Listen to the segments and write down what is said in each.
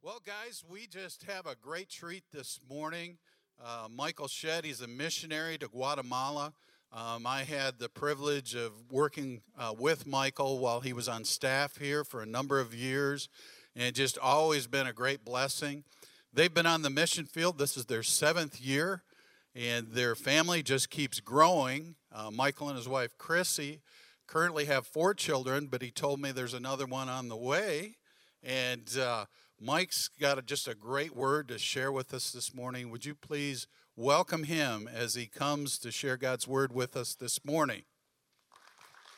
Well, guys, we just have a great treat this morning. Uh, Michael Shead, he's a missionary to Guatemala. Um, I had the privilege of working uh, with Michael while he was on staff here for a number of years, and just always been a great blessing. They've been on the mission field. This is their seventh year, and their family just keeps growing. Uh, Michael and his wife, Chrissy, currently have four children, but he told me there's another one on the way. And uh, Mike's got a, just a great word to share with us this morning. Would you please welcome him as he comes to share God's word with us this morning?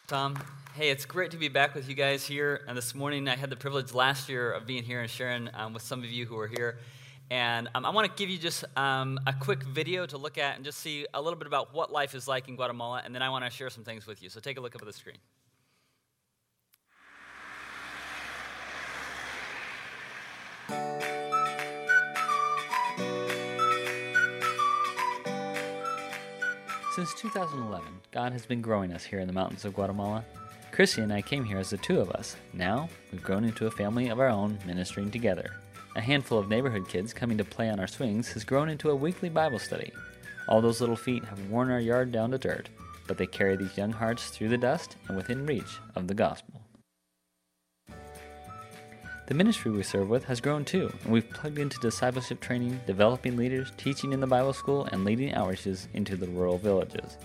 Tom, hey, it's great to be back with you guys here. And this morning, I had the privilege last year of being here and sharing um, with some of you who are here. And um, I want to give you just um, a quick video to look at and just see a little bit about what life is like in Guatemala. And then I want to share some things with you. So take a look up at the screen. Since 2011, God has been growing us here in the mountains of Guatemala. Chrissy and I came here as the two of us. Now, we've grown into a family of our own, ministering together. A handful of neighborhood kids coming to play on our swings has grown into a weekly Bible study. All those little feet have worn our yard down to dirt, but they carry these young hearts through the dust and within reach of the gospel. The ministry we serve with has grown too, and we've plugged into discipleship training, developing leaders, teaching in the Bible school, and leading outreaches into the rural villages.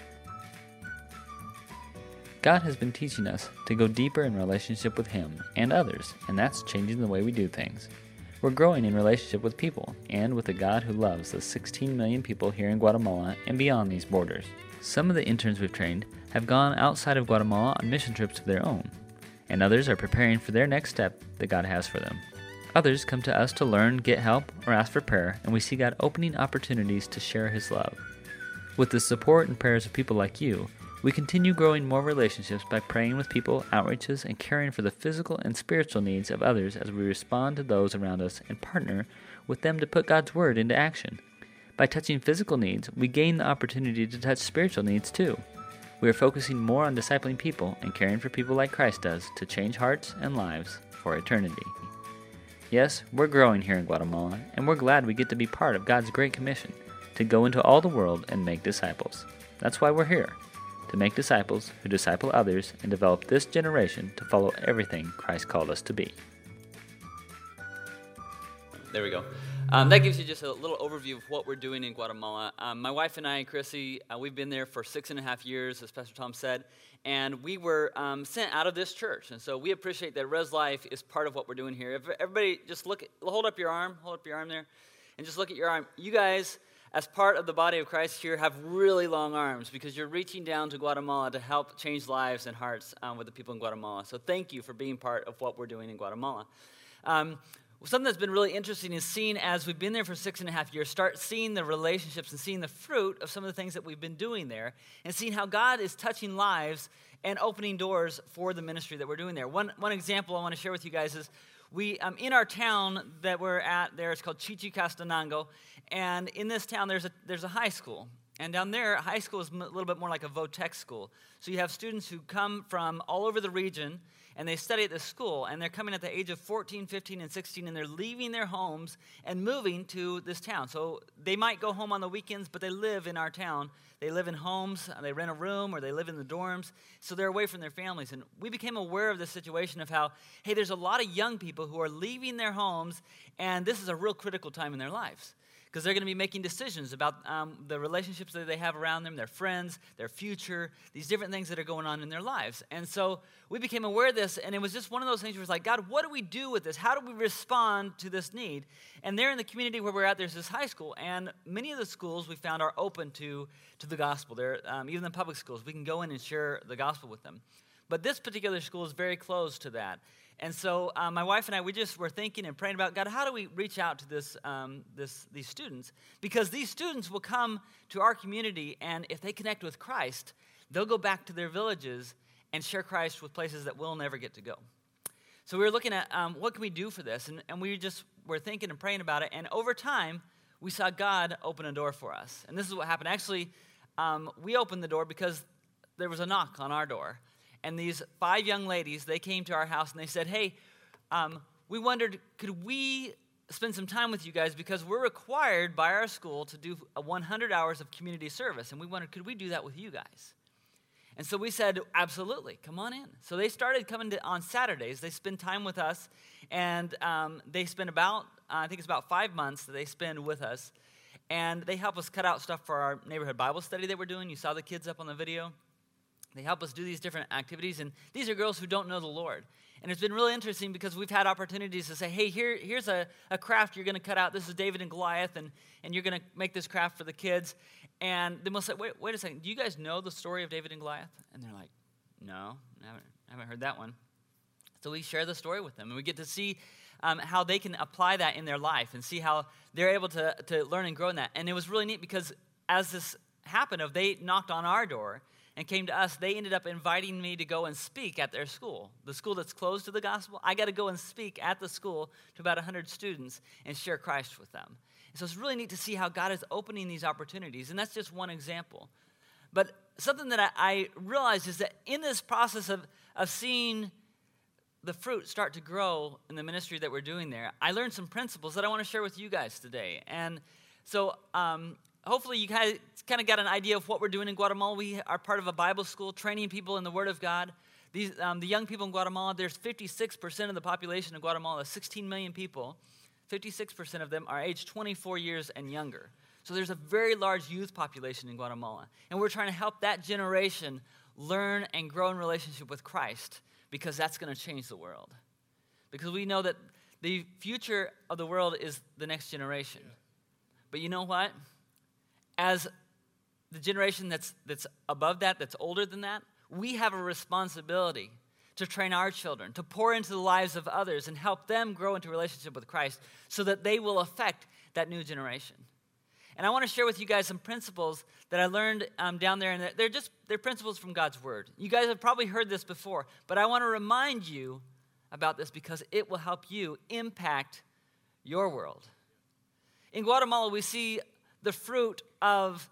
God has been teaching us to go deeper in relationship with Him and others, and that's changing the way we do things. We're growing in relationship with people and with a God who loves the 16 million people here in Guatemala and beyond these borders. Some of the interns we've trained have gone outside of Guatemala on mission trips of their own, and others are preparing for their next step that God has for them. Others come to us to learn, get help, or ask for prayer, and we see God opening opportunities to share His love. With the support and prayers of people like you, we continue growing more relationships by praying with people, outreaches, and caring for the physical and spiritual needs of others as we respond to those around us and partner with them to put God's Word into action. By touching physical needs, we gain the opportunity to touch spiritual needs too. We are focusing more on discipling people and caring for people like Christ does to change hearts and lives for eternity. Yes, we're growing here in Guatemala, and we're glad we get to be part of God's Great Commission to go into all the world and make disciples. That's why we're here, to make disciples who disciple others and develop this generation to follow everything Christ called us to be. There we go. Um, that gives you just a little overview of what we're doing in Guatemala. Um, my wife and I, Chrissy, uh, we've been there for six and a half years, as Pastor Tom said, and we were um, sent out of this church. And so we appreciate that Res Life is part of what we're doing here. Everybody, just look, hold up your arm, hold up your arm there, and just look at your arm. You guys, as part of the body of Christ here, have really long arms because you're reaching down to Guatemala to help change lives and hearts um, with the people in Guatemala. So thank you for being part of what we're doing in Guatemala. Something that's been really interesting is seeing as we've been there for six and a half years, start seeing the relationships and seeing the fruit of some of the things that we've been doing there, and seeing how God is touching lives and opening doors for the ministry that we're doing there. One, one example I want to share with you guys is we um, in our town that we're at there, it's called Chichicastenango, and in this town there's a there's a high school. And down there, high school is a little bit more like a vo-tech school. So you have students who come from all over the region and they study at the school and they're coming at the age of 14 15 and 16 and they're leaving their homes and moving to this town. So they might go home on the weekends but they live in our town. They live in homes uh, they rent a room or they live in the dorms. So they're away from their families. And we became aware of this situation of how hey there's a lot of young people who are leaving their homes and this is a real critical time in their lives because they're going to be making decisions about um, the relationships that they have around them, their friends, their future, these different things that are going on in their lives. And so we became aware of this, and it was just one of those things where it's like, God, what do we do with this? How do we respond to this need? And there in the community where we're at, there's this high school, and many of the schools we found are open to, to the gospel. There, um, even the public schools, we can go in and share the gospel with them. But this particular school is very close to that. And so uh, my wife and I, we just were thinking and praying about God, how do we reach out to this, um, this, these students? Because these students will come to our community, and if they connect with Christ, they'll go back to their villages and share Christ with places that we'll never get to go. So we were looking at um, what can we do for this, and, and we just were thinking and praying about it. And over time, we saw God open a door for us. And this is what happened. Actually, um, we opened the door because there was a knock on our door and these five young ladies they came to our house and they said hey um, we wondered could we spend some time with you guys because we're required by our school to do 100 hours of community service. And we wondered, could we do that with you guys? And so we said, absolutely, come on in. So they started coming to, on Saturdays. They spend time with us, and um, they spend about, uh, I think it's about five months that they spend with us. And they help us cut out stuff for our neighborhood Bible study that we're doing. You saw the kids up on the video. They help us do these different activities. And these are girls who don't know the Lord. And it's been really interesting because we've had opportunities to say, hey, here, here's a, a craft you're going to cut out. This is David and Goliath, and, and you're going to make this craft for the kids. And then we'll say, wait, wait a second, do you guys know the story of David and Goliath? And they're like, no, I haven't, I haven't heard that one. So we share the story with them, and we get to see um, how they can apply that in their life and see how they're able to, to learn and grow in that. And it was really neat because as this happened, of they knocked on our door and came to us, they ended up inviting me to go and speak at their school. The school that's closed to the gospel, I got to go and speak at the school to about 100 students and share Christ with them. And so it's really neat to see how God is opening these opportunities. And that's just one example. But something that I, I realized is that in this process of, of seeing the fruit start to grow in the ministry that we're doing there, I learned some principles that I want to share with you guys today. And so um, hopefully you guys kind of got an idea of what we're doing in Guatemala. We are part of a Bible school training people in the Word of God. These, um, the young people in Guatemala, there's 56% of the population of Guatemala, 16 million people. 56% of them are aged 24 years and younger. So there's a very large youth population in Guatemala. And we're trying to help that generation learn and grow in relationship with Christ because that's going to change the world. Because we know that the future of the world is the next generation. But you know what? As the generation that's, that's above that, that's older than that, we have a responsibility to train our children, to pour into the lives of others and help them grow into relationship with Christ so that they will affect that new generation. And I want to share with you guys some principles that I learned um, down there, and they're just they're principles from God's Word. You guys have probably heard this before, but I want to remind you about this because it will help you impact your world. In Guatemala, we see the fruit of,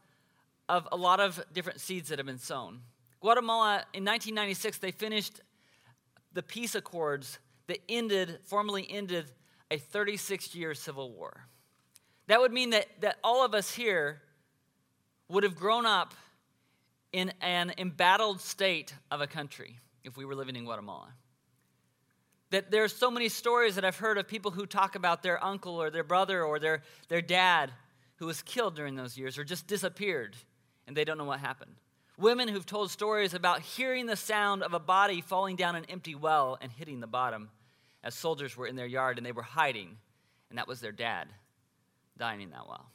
of a lot of different seeds that have been sown. Guatemala, in 1996, they finished the peace accords that ended, formally ended, a 36 year civil war. That would mean that, that all of us here would have grown up in an embattled state of a country if we were living in Guatemala. That there are so many stories that I've heard of people who talk about their uncle or their brother or their, their dad who was killed during those years or just disappeared and they don't know what happened. Women who've told stories about hearing the sound of a body falling down an empty well and hitting the bottom as soldiers were in their yard and they were hiding, and that was their dad dying in that well.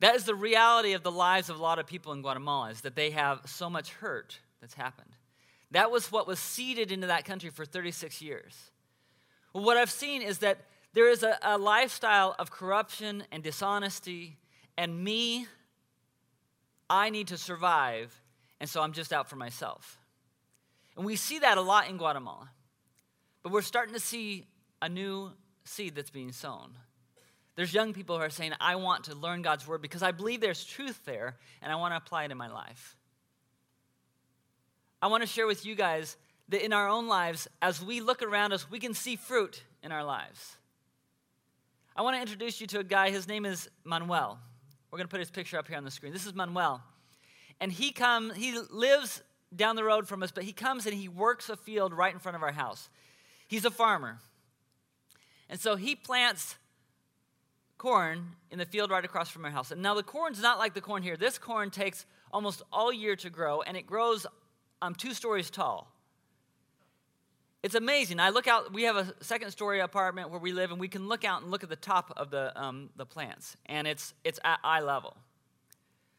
That is the reality of the lives of a lot of people in Guatemala, is that they have so much hurt that's happened. That was what was seeded into that country for 36 years. Well, what I've seen is that there is a, a lifestyle of corruption and dishonesty, and me I need to survive, and so I'm just out for myself. And we see that a lot in Guatemala. But we're starting to see a new seed that's being sown. There's young people who are saying, I want to learn God's word because I believe there's truth there and I want to apply it in my life. I want to share with you guys that in our own lives, as we look around us, we can see fruit in our lives. I want to introduce you to a guy, his name is Manuel. We're going to put his picture up here on the screen. This is Manuel. And he comes, he lives down the road from us, but he comes and he works a field right in front of our house. He's a farmer. And so he plants corn in the field right across from our house. And now the corn's not like the corn here. This corn takes almost all year to grow, and it grows um, two stories tall. It's amazing. I look out, we have a second story apartment where we live, and we can look out and look at the top of the, um, the plants, and it's, it's at eye level.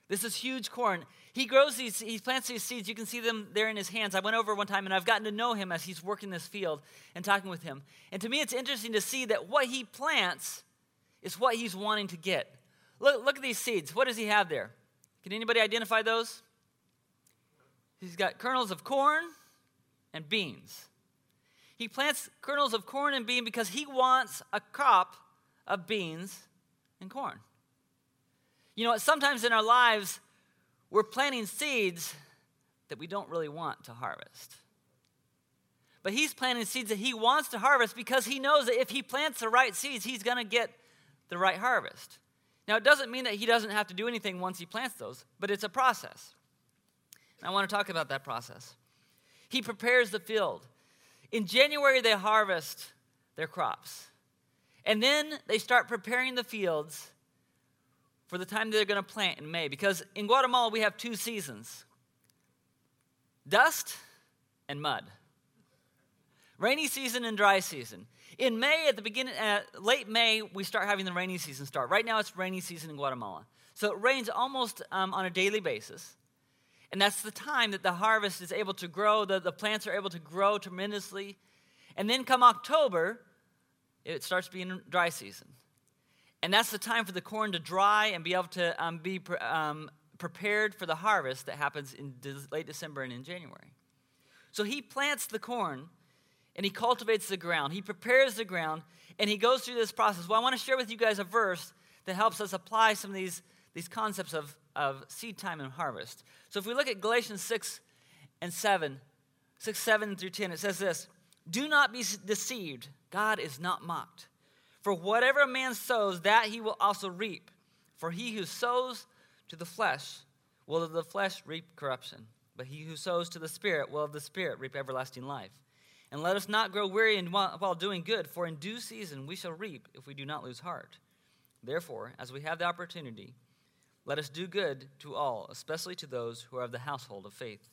This is huge corn. He grows these, he plants these seeds. You can see them there in his hands. I went over one time and I've gotten to know him as he's working this field and talking with him. And to me, it's interesting to see that what he plants is what he's wanting to get. Look, look at these seeds. What does he have there? Can anybody identify those? He's got kernels of corn and beans. He plants kernels of corn and bean because he wants a crop of beans and corn. You know, sometimes in our lives, we're planting seeds that we don't really want to harvest. but he's planting seeds that he wants to harvest because he knows that if he plants the right seeds, he's going to get the right harvest. Now, it doesn't mean that he doesn't have to do anything once he plants those, but it's a process. And I want to talk about that process. He prepares the field. In January, they harvest their crops. And then they start preparing the fields for the time they're going to plant in May. Because in Guatemala, we have two seasons dust and mud. Rainy season and dry season. In May, at the beginning, uh, late May, we start having the rainy season start. Right now, it's rainy season in Guatemala. So it rains almost um, on a daily basis. And that's the time that the harvest is able to grow, the, the plants are able to grow tremendously. And then come October, it starts being dry season. And that's the time for the corn to dry and be able to um, be um, prepared for the harvest that happens in de- late December and in January. So he plants the corn and he cultivates the ground. He prepares the ground and he goes through this process. Well, I want to share with you guys a verse that helps us apply some of these, these concepts of, of seed time and harvest. So if we look at Galatians 6 and 7, 6, 7 through 10, it says this Do not be deceived. God is not mocked. For whatever a man sows, that he will also reap. For he who sows to the flesh will of the flesh reap corruption, but he who sows to the Spirit will of the Spirit reap everlasting life. And let us not grow weary while doing good, for in due season we shall reap if we do not lose heart. Therefore, as we have the opportunity, let us do good to all, especially to those who are of the household of faith.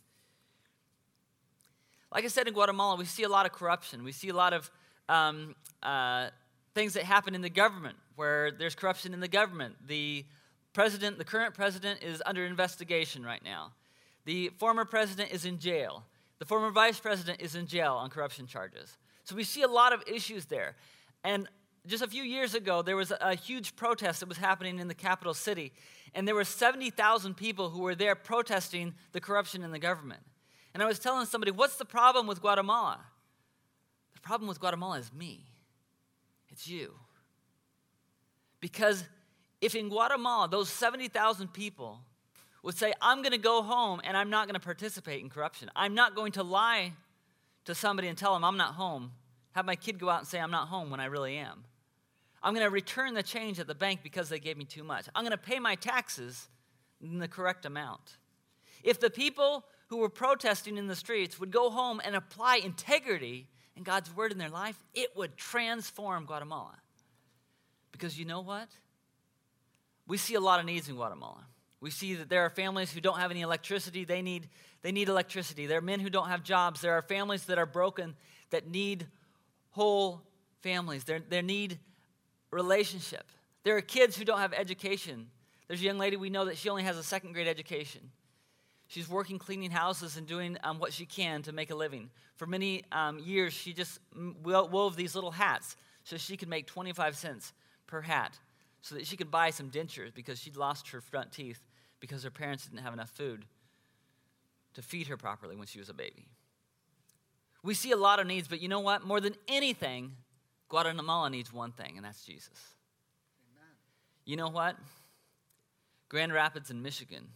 Like I said in Guatemala, we see a lot of corruption. We see a lot of um, uh, things that happen in the government, where there's corruption in the government. The president, the current president, is under investigation right now. The former president is in jail. The former vice president is in jail on corruption charges. So we see a lot of issues there. And just a few years ago, there was a huge protest that was happening in the capital city. And there were 70,000 people who were there protesting the corruption in the government. And I was telling somebody, what's the problem with Guatemala? The problem with Guatemala is me, it's you. Because if in Guatemala, those 70,000 people would say, I'm going to go home and I'm not going to participate in corruption. I'm not going to lie to somebody and tell them I'm not home. Have my kid go out and say I'm not home when I really am. I'm going to return the change at the bank because they gave me too much. I'm going to pay my taxes in the correct amount. If the people who were protesting in the streets would go home and apply integrity and God's word in their life, it would transform Guatemala. Because you know what? We see a lot of needs in Guatemala. We see that there are families who don't have any electricity. They need, they need electricity. There are men who don't have jobs. There are families that are broken that need whole families. They they need relationship. There are kids who don't have education. There's a young lady we know that she only has a second grade education. She's working cleaning houses and doing um, what she can to make a living. For many um, years, she just wove these little hats so she could make 25 cents per hat so that she could buy some dentures because she'd lost her front teeth because her parents didn't have enough food to feed her properly when she was a baby. We see a lot of needs, but you know what? More than anything, Guatemala needs one thing, and that's Jesus. Amen. You know what? Grand Rapids in Michigan,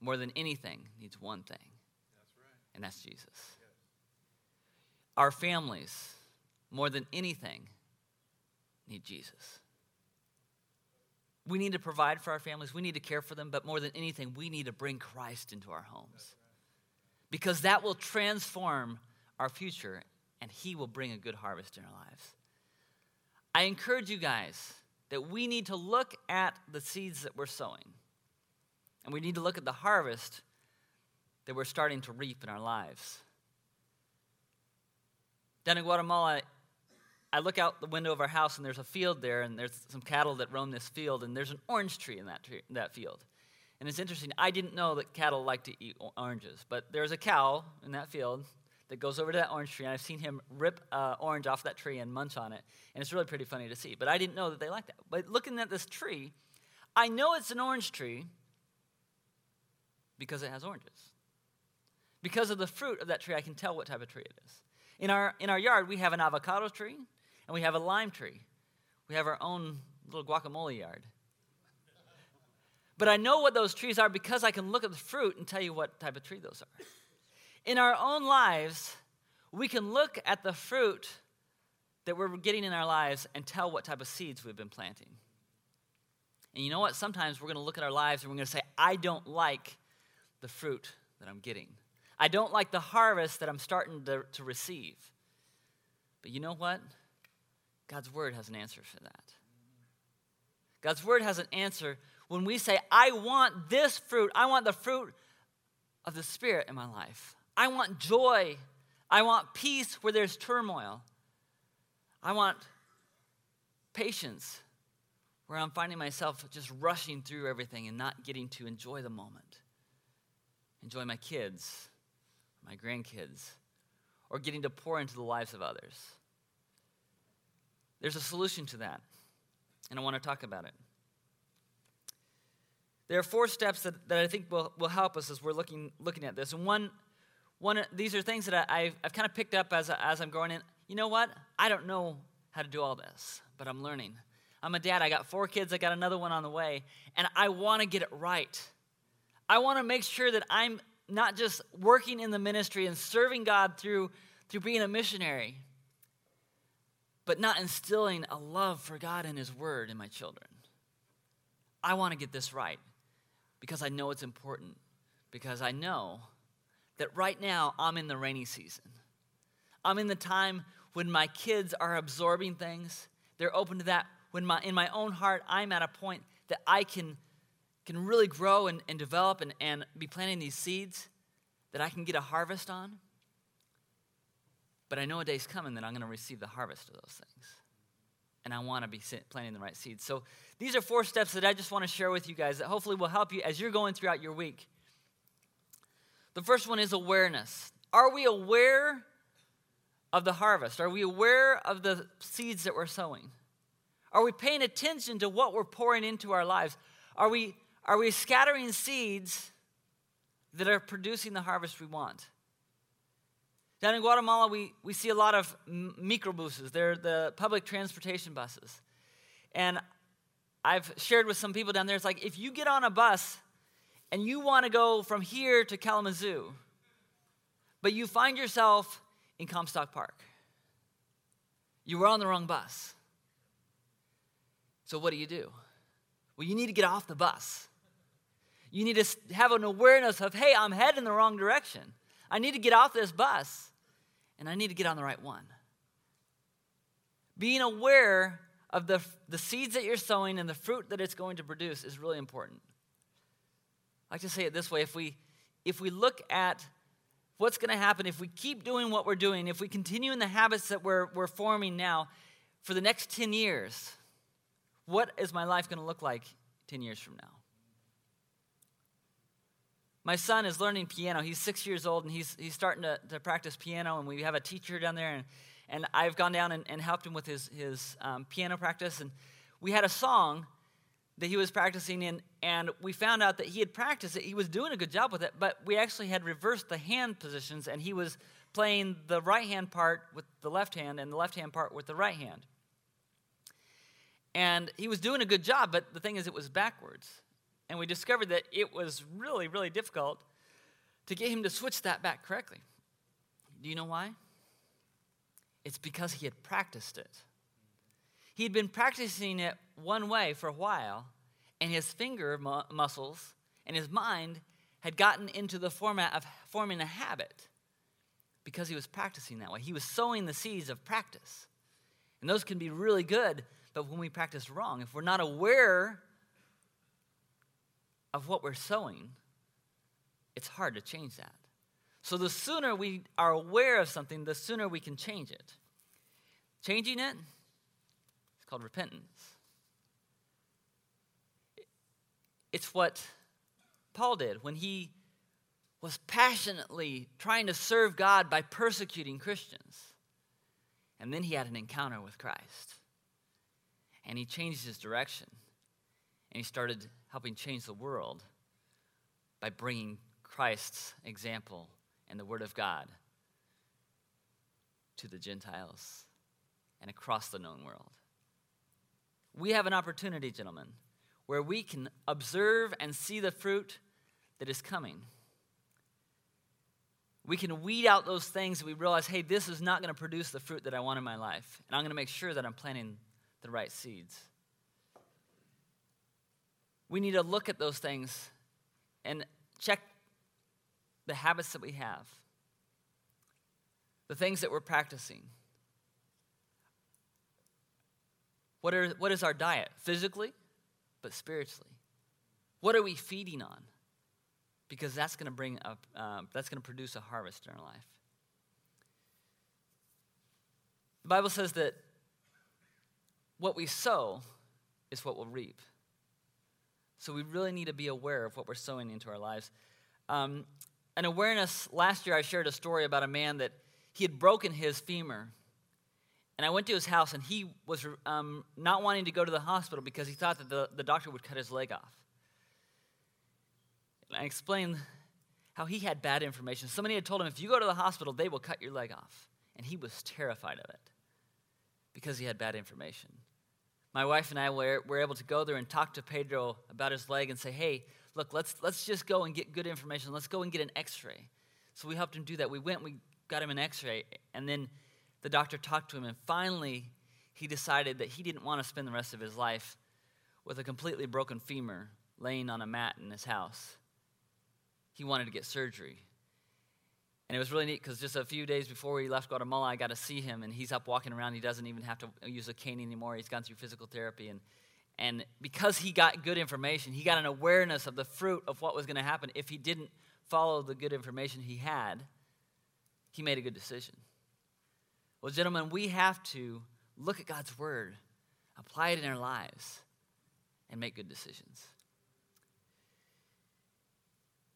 more than anything, needs one thing, that's right. and that's Jesus. Yes. Our families, more than anything, need Jesus. We need to provide for our families, we need to care for them, but more than anything, we need to bring Christ into our homes. Because that will transform our future and He will bring a good harvest in our lives. I encourage you guys that we need to look at the seeds that we're sowing, and we need to look at the harvest that we're starting to reap in our lives. Down in Guatemala, I look out the window of our house and there's a field there, and there's some cattle that roam this field, and there's an orange tree in that, tree, that field. And it's interesting, I didn't know that cattle like to eat oranges, but there's a cow in that field that goes over to that orange tree, and I've seen him rip uh, orange off that tree and munch on it, and it's really pretty funny to see. But I didn't know that they like that. But looking at this tree, I know it's an orange tree because it has oranges. Because of the fruit of that tree, I can tell what type of tree it is. In our, in our yard, we have an avocado tree, and we have a lime tree. We have our own little guacamole yard. But I know what those trees are because I can look at the fruit and tell you what type of tree those are. In our own lives, we can look at the fruit that we're getting in our lives and tell what type of seeds we've been planting. And you know what? Sometimes we're going to look at our lives and we're going to say, I don't like the fruit that I'm getting. I don't like the harvest that I'm starting to, to receive. But you know what? God's word has an answer for that. God's word has an answer when we say, I want this fruit. I want the fruit of the Spirit in my life. I want joy. I want peace where there's turmoil. I want patience where I'm finding myself just rushing through everything and not getting to enjoy the moment. Enjoy my kids, my grandkids, or getting to pour into the lives of others. There's a solution to that, and I want to talk about it. There are four steps that, that I think will, will help us as we're looking, looking at this. And one, one, these are things that I, have I've kind of picked up as, as I'm growing in. You know what? I don't know how to do all this, but I'm learning. I'm a dad. I got four kids. I got another one on the way. And I want to get it right. I want to make sure that I'm not just working in the ministry and serving God through, through being a missionary, but not instilling a love for God and His Word in my children. I want to get this right because I know it's important, because I know that right now I'm in the rainy season. I'm in the time when my kids are absorbing things, they're open to that. When my, in my own heart, I'm at a point that I can, can really grow and, and develop and, and be planting these seeds that I can get a harvest on. But I know a day's coming that I'm going to receive the harvest of those things. And I want to be planting the right seeds. So these are four steps that I just want to share with you guys that hopefully will help you as you're going throughout your week. The first one is awareness. Are we aware of the harvest? Are we aware of the seeds that we're sowing? Are we paying attention to what we're pouring into our lives? Are we, are we scattering seeds that are producing the harvest we want? Down in Guatemala, we, we see a lot of microbuses. They're the public transportation buses. And I've shared with some people down there, it's like if you get on a bus and you want to go from here to Kalamazoo, but you find yourself in Comstock Park, you were on the wrong bus. So what do you do? Well, you need to get off the bus. You need to have an awareness of, hey, I'm heading the wrong direction. I need to get off this bus and I need to get on the right one. Being aware of the, the seeds that you're sowing and the fruit that it's going to produce is really important. I like to say it this way if we, if we look at what's going to happen if we keep doing what we're doing, if we continue in the habits that we're, we're forming now for the next 10 years, what is my life going to look like 10 years from now? My son is learning piano. He's six years old and he's, he's starting to, to practice piano. And we have a teacher down there. And, and I've gone down and, and helped him with his, his um, piano practice. And we had a song that he was practicing in. And we found out that he had practiced it. He was doing a good job with it. But we actually had reversed the hand positions. And he was playing the right hand part with the left hand and the left hand part with the right hand. And he was doing a good job. But the thing is, it was backwards. And we discovered that it was really, really difficult to get him to switch that back correctly. Do you know why? It's because he had practiced it. He'd been practicing it one way for a while, and his finger mu- muscles and his mind had gotten into the format of forming a habit because he was practicing that way. He was sowing the seeds of practice. And those can be really good, but when we practice wrong, if we're not aware of what we're sowing, it's hard to change that. So the sooner we are aware of something, the sooner we can change it. Changing it, called repentance. It's what Paul did when he was passionately trying to serve God by persecuting Christians. And then he had an encounter with Christ. And he changed his direction. And he started helping change the world by bringing Christ's example and the Word of God to the Gentiles and across the known world. We have an opportunity, gentlemen, where we can observe and see the fruit that is coming. we can weed out those things that we realize, hey, this is not going to produce the fruit that I want in my life. And I'm going to make sure that I'm planting the right seeds. We need to look at those things and check the habits that we have, the things that we're practicing. What, are, what is our diet? Physically, but spiritually. What are we feeding on? Because that's going to bring up, um, that's going to produce a harvest in our life. The Bible says that what we sow is what we'll reap. So we really need to be aware of what we're sowing into our lives. Um, an awareness, last year I shared a story about a man that he had broken his femur. And I went to his house, and he was um, not wanting to go to the hospital because he thought that the, the doctor would cut his leg off. And I explained how he had bad information. Somebody had told him, if you go to the hospital, they will cut your leg off. And he was terrified of it because he had bad information. My wife and I were, were able to go there and talk to Pedro about his leg and say, hey, look, let's, let's just go and get good information. Let's go and get an x ray. So we helped him do that. We went, we got him an x ray, and then the doctor talked to him, and finally, he decided that he didn't want to spend the rest of his life with a completely broken femur laying on a mat in his house. He wanted to get surgery. And it was really neat because just a few days before we left Guatemala, I got to see him, and he's up walking around. He doesn't even have to use a cane anymore. He's gone through physical therapy. And, and because he got good information, he got an awareness of the fruit of what was going to happen if he didn't follow the good information he had. He made a good decision. Well, gentlemen, we have to look at God's word, apply it in our lives, and make good decisions.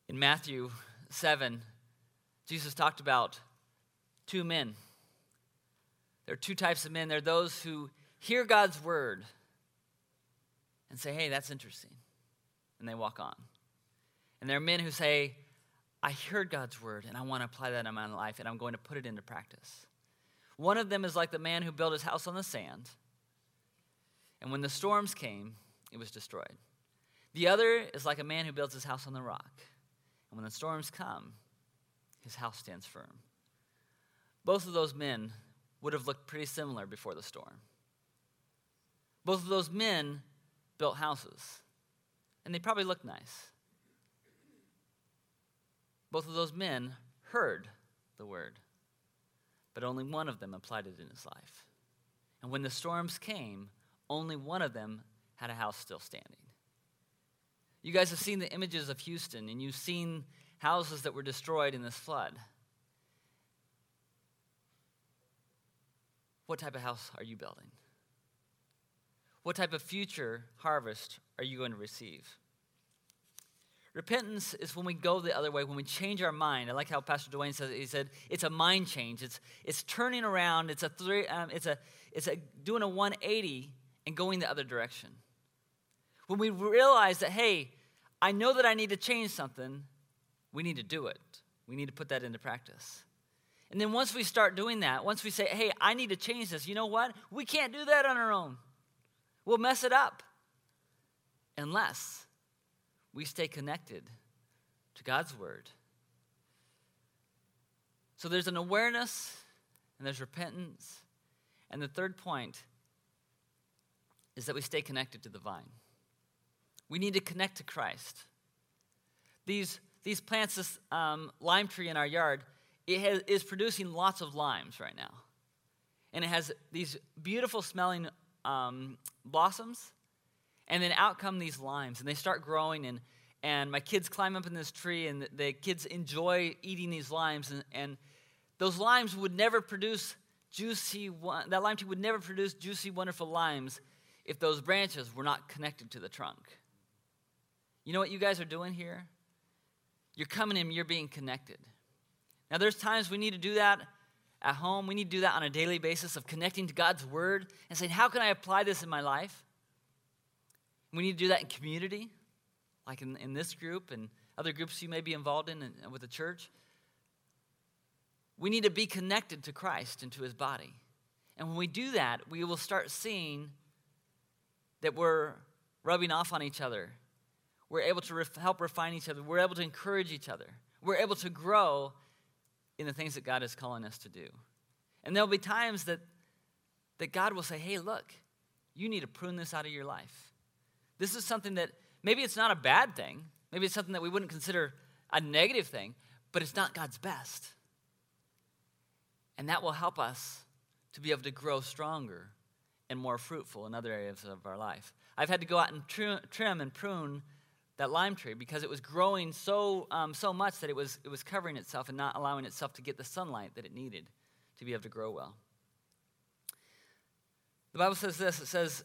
In Matthew 7, Jesus talked about two men. There are two types of men. There are those who hear God's word and say, hey, that's interesting, and they walk on. And there are men who say, I heard God's word and I want to apply that in my life and I'm going to put it into practice. One of them is like the man who built his house on the sand, and when the storms came, it was destroyed. The other is like a man who builds his house on the rock, and when the storms come, his house stands firm. Both of those men would have looked pretty similar before the storm. Both of those men built houses, and they probably looked nice. Both of those men heard the word but only one of them applied it in his life. And when the storms came, only one of them had a house still standing. You guys have seen the images of Houston, and you've seen houses that were destroyed in this flood. What type of house are you building? What type of future harvest are you going to receive? Repentance is when we go the other way, when we change our mind. I like how Pastor Dwayne said. He said it's a mind change. It's it's turning around. It's a three. Um, it's a it's a doing a 180 and going the other direction. When we realize that, hey, I know that I need to change something, we need to do it. We need to put that into practice. And then once we start doing that, once we say, hey, I need to change this, you know what? We can't do that on our own. We'll mess it up unless we stay connected to God's word. So there's an awareness and there's repentance. And the third point is that we stay connected to the vine. We need to connect to Christ. These, these plants, this um, lime tree in our yard, it has, is producing lots of limes right now. And it has these beautiful smelling um, blossoms and then out come these limes, and they start growing, and, and my kids climb up in this tree, and the kids enjoy eating these limes. And, and those limes would never produce juicy, that lime tree would never produce juicy, wonderful limes if those branches were not connected to the trunk. You know what you guys are doing here? You're coming in, you're being connected. Now, there's times we need to do that at home. We need to do that on a daily basis of connecting to God's word and saying, How can I apply this in my life? We need to do that in community, like in, in this group and other groups you may be involved in and with the church. We need to be connected to Christ and to his body. And when we do that, we will start seeing that we're rubbing off on each other. We're able to ref- help refine each other. We're able to encourage each other. We're able to grow in the things that God is calling us to do. And there'll be times that, that God will say, hey, look, you need to prune this out of your life. This is something that maybe it's not a bad thing, maybe it's something that we wouldn't consider a negative thing, but it's not God's best. And that will help us to be able to grow stronger and more fruitful in other areas of our life. I've had to go out and trim and prune that lime tree because it was growing so, um, so much that it was, it was covering itself and not allowing itself to get the sunlight that it needed to be able to grow well. The Bible says this it says,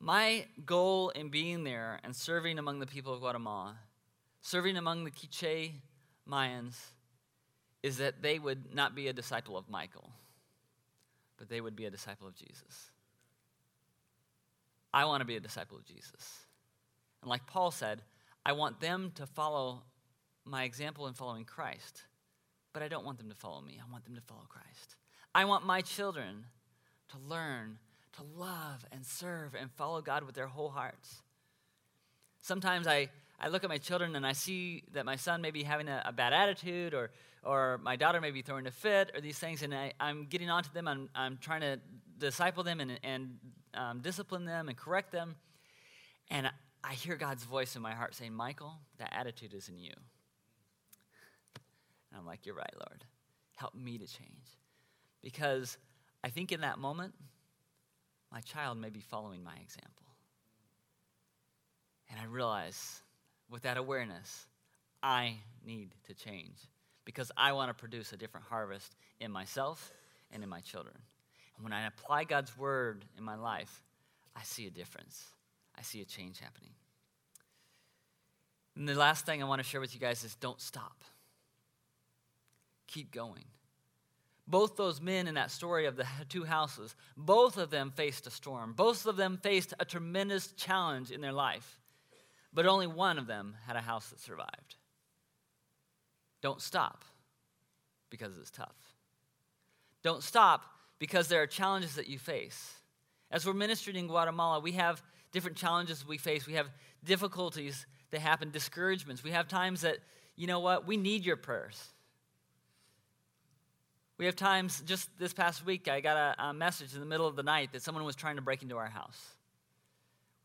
my goal in being there and serving among the people of Guatemala, serving among the Quiche Mayans, is that they would not be a disciple of Michael, but they would be a disciple of Jesus. I want to be a disciple of Jesus. And like Paul said, I want them to follow my example in following Christ, but I don't want them to follow me. I want them to follow Christ. I want my children to learn to love and serve and follow God with their whole hearts. Sometimes I, I look at my children and I see that my son may be having a, a bad attitude or, or my daughter may be throwing a fit or these things, and I, I'm getting onto them. I'm, I'm trying to disciple them and, and um, discipline them and correct them. And I hear God's voice in my heart saying, Michael, that attitude is in you. And I'm like, You're right, Lord. Help me to change. Because I think in that moment, my child may be following my example. And I realize with that awareness, I need to change because I want to produce a different harvest in myself and in my children. And when I apply God's word in my life, I see a difference. I see a change happening. And the last thing I want to share with you guys is don't stop. Keep going. Both those men in that story of the two houses, both of them faced a storm. Both of them faced a tremendous challenge in their life. But only one of them had a house that survived. Don't stop because it's tough. Don't stop because there are challenges that you face. As we're ministering in Guatemala, we have different challenges we face. We have difficulties that happen, discouragements. We have times that, you know what, we need your prayers. We have times, just this past week, I got a, a, message in the middle of the night that someone was trying to break into our house.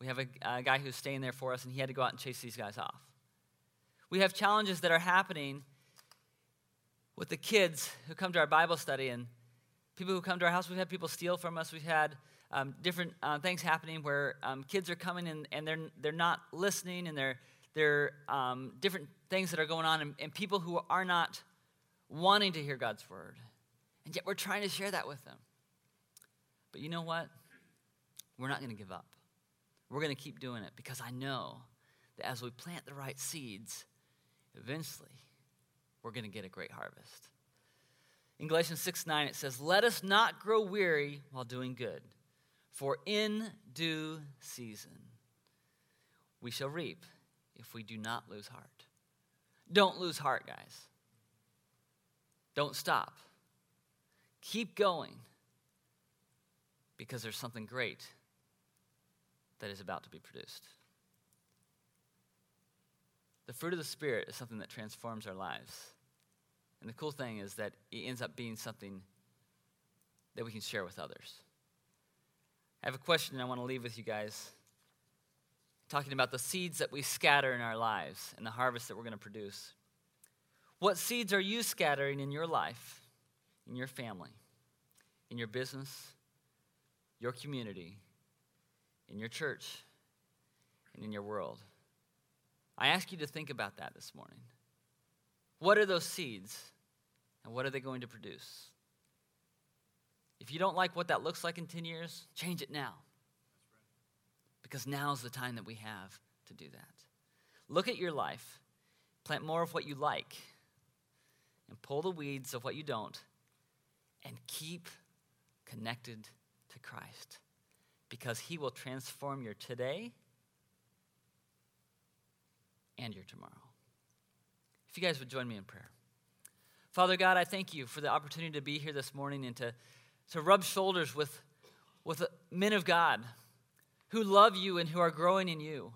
We have a, a guy who's staying there for us, and he had to go out and chase these guys off. We have challenges that are happening with the kids who come to our Bible study and people who come to our house. We've had people steal from us. We've had um, different uh, things happening where um, kids are coming in and they're, they're not listening, and they're, they're um, different things that are going on, and, and people who are not wanting to hear God's word. And yet we're trying to share that with them. But you know what? We're not going to give up. We're going to keep doing it because I know that as we plant the right seeds, eventually we're going to get a great harvest. In Galatians 6 9, it says, Let us not grow weary while doing good, for in due season we shall reap if we do not lose heart. Don't lose heart, guys. Don't stop. Keep going because there's something great that is about to be produced. The fruit of the Spirit is something that transforms our lives. And the cool thing is that it ends up being something that we can share with others. I have a question I want to leave with you guys, talking about the seeds that we scatter in our lives and the harvest that we're going to produce. What seeds are you scattering in your life? In your family, in your business, your community, in your church, and in your world. I ask you to think about that this morning. What are those seeds, and what are they going to produce? If you don't like what that looks like in 10 years, change it now. Because now is the time that we have to do that. Look at your life, plant more of what you like, and pull the weeds of what you don't, and keep connected to Christ because he will transform your today and your tomorrow. If you guys would join me in prayer. Father God, I thank you for the opportunity to be here this morning and to, to rub shoulders with, with men of God who love you and who are growing in you.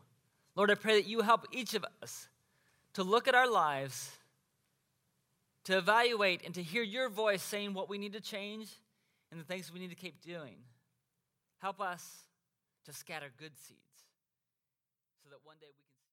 Lord, I pray that you help each of us to look at our lives, to evaluate, and to hear your voice saying what we need to change and the things we need to keep doing. Help us to scatter good seeds so that one day we can.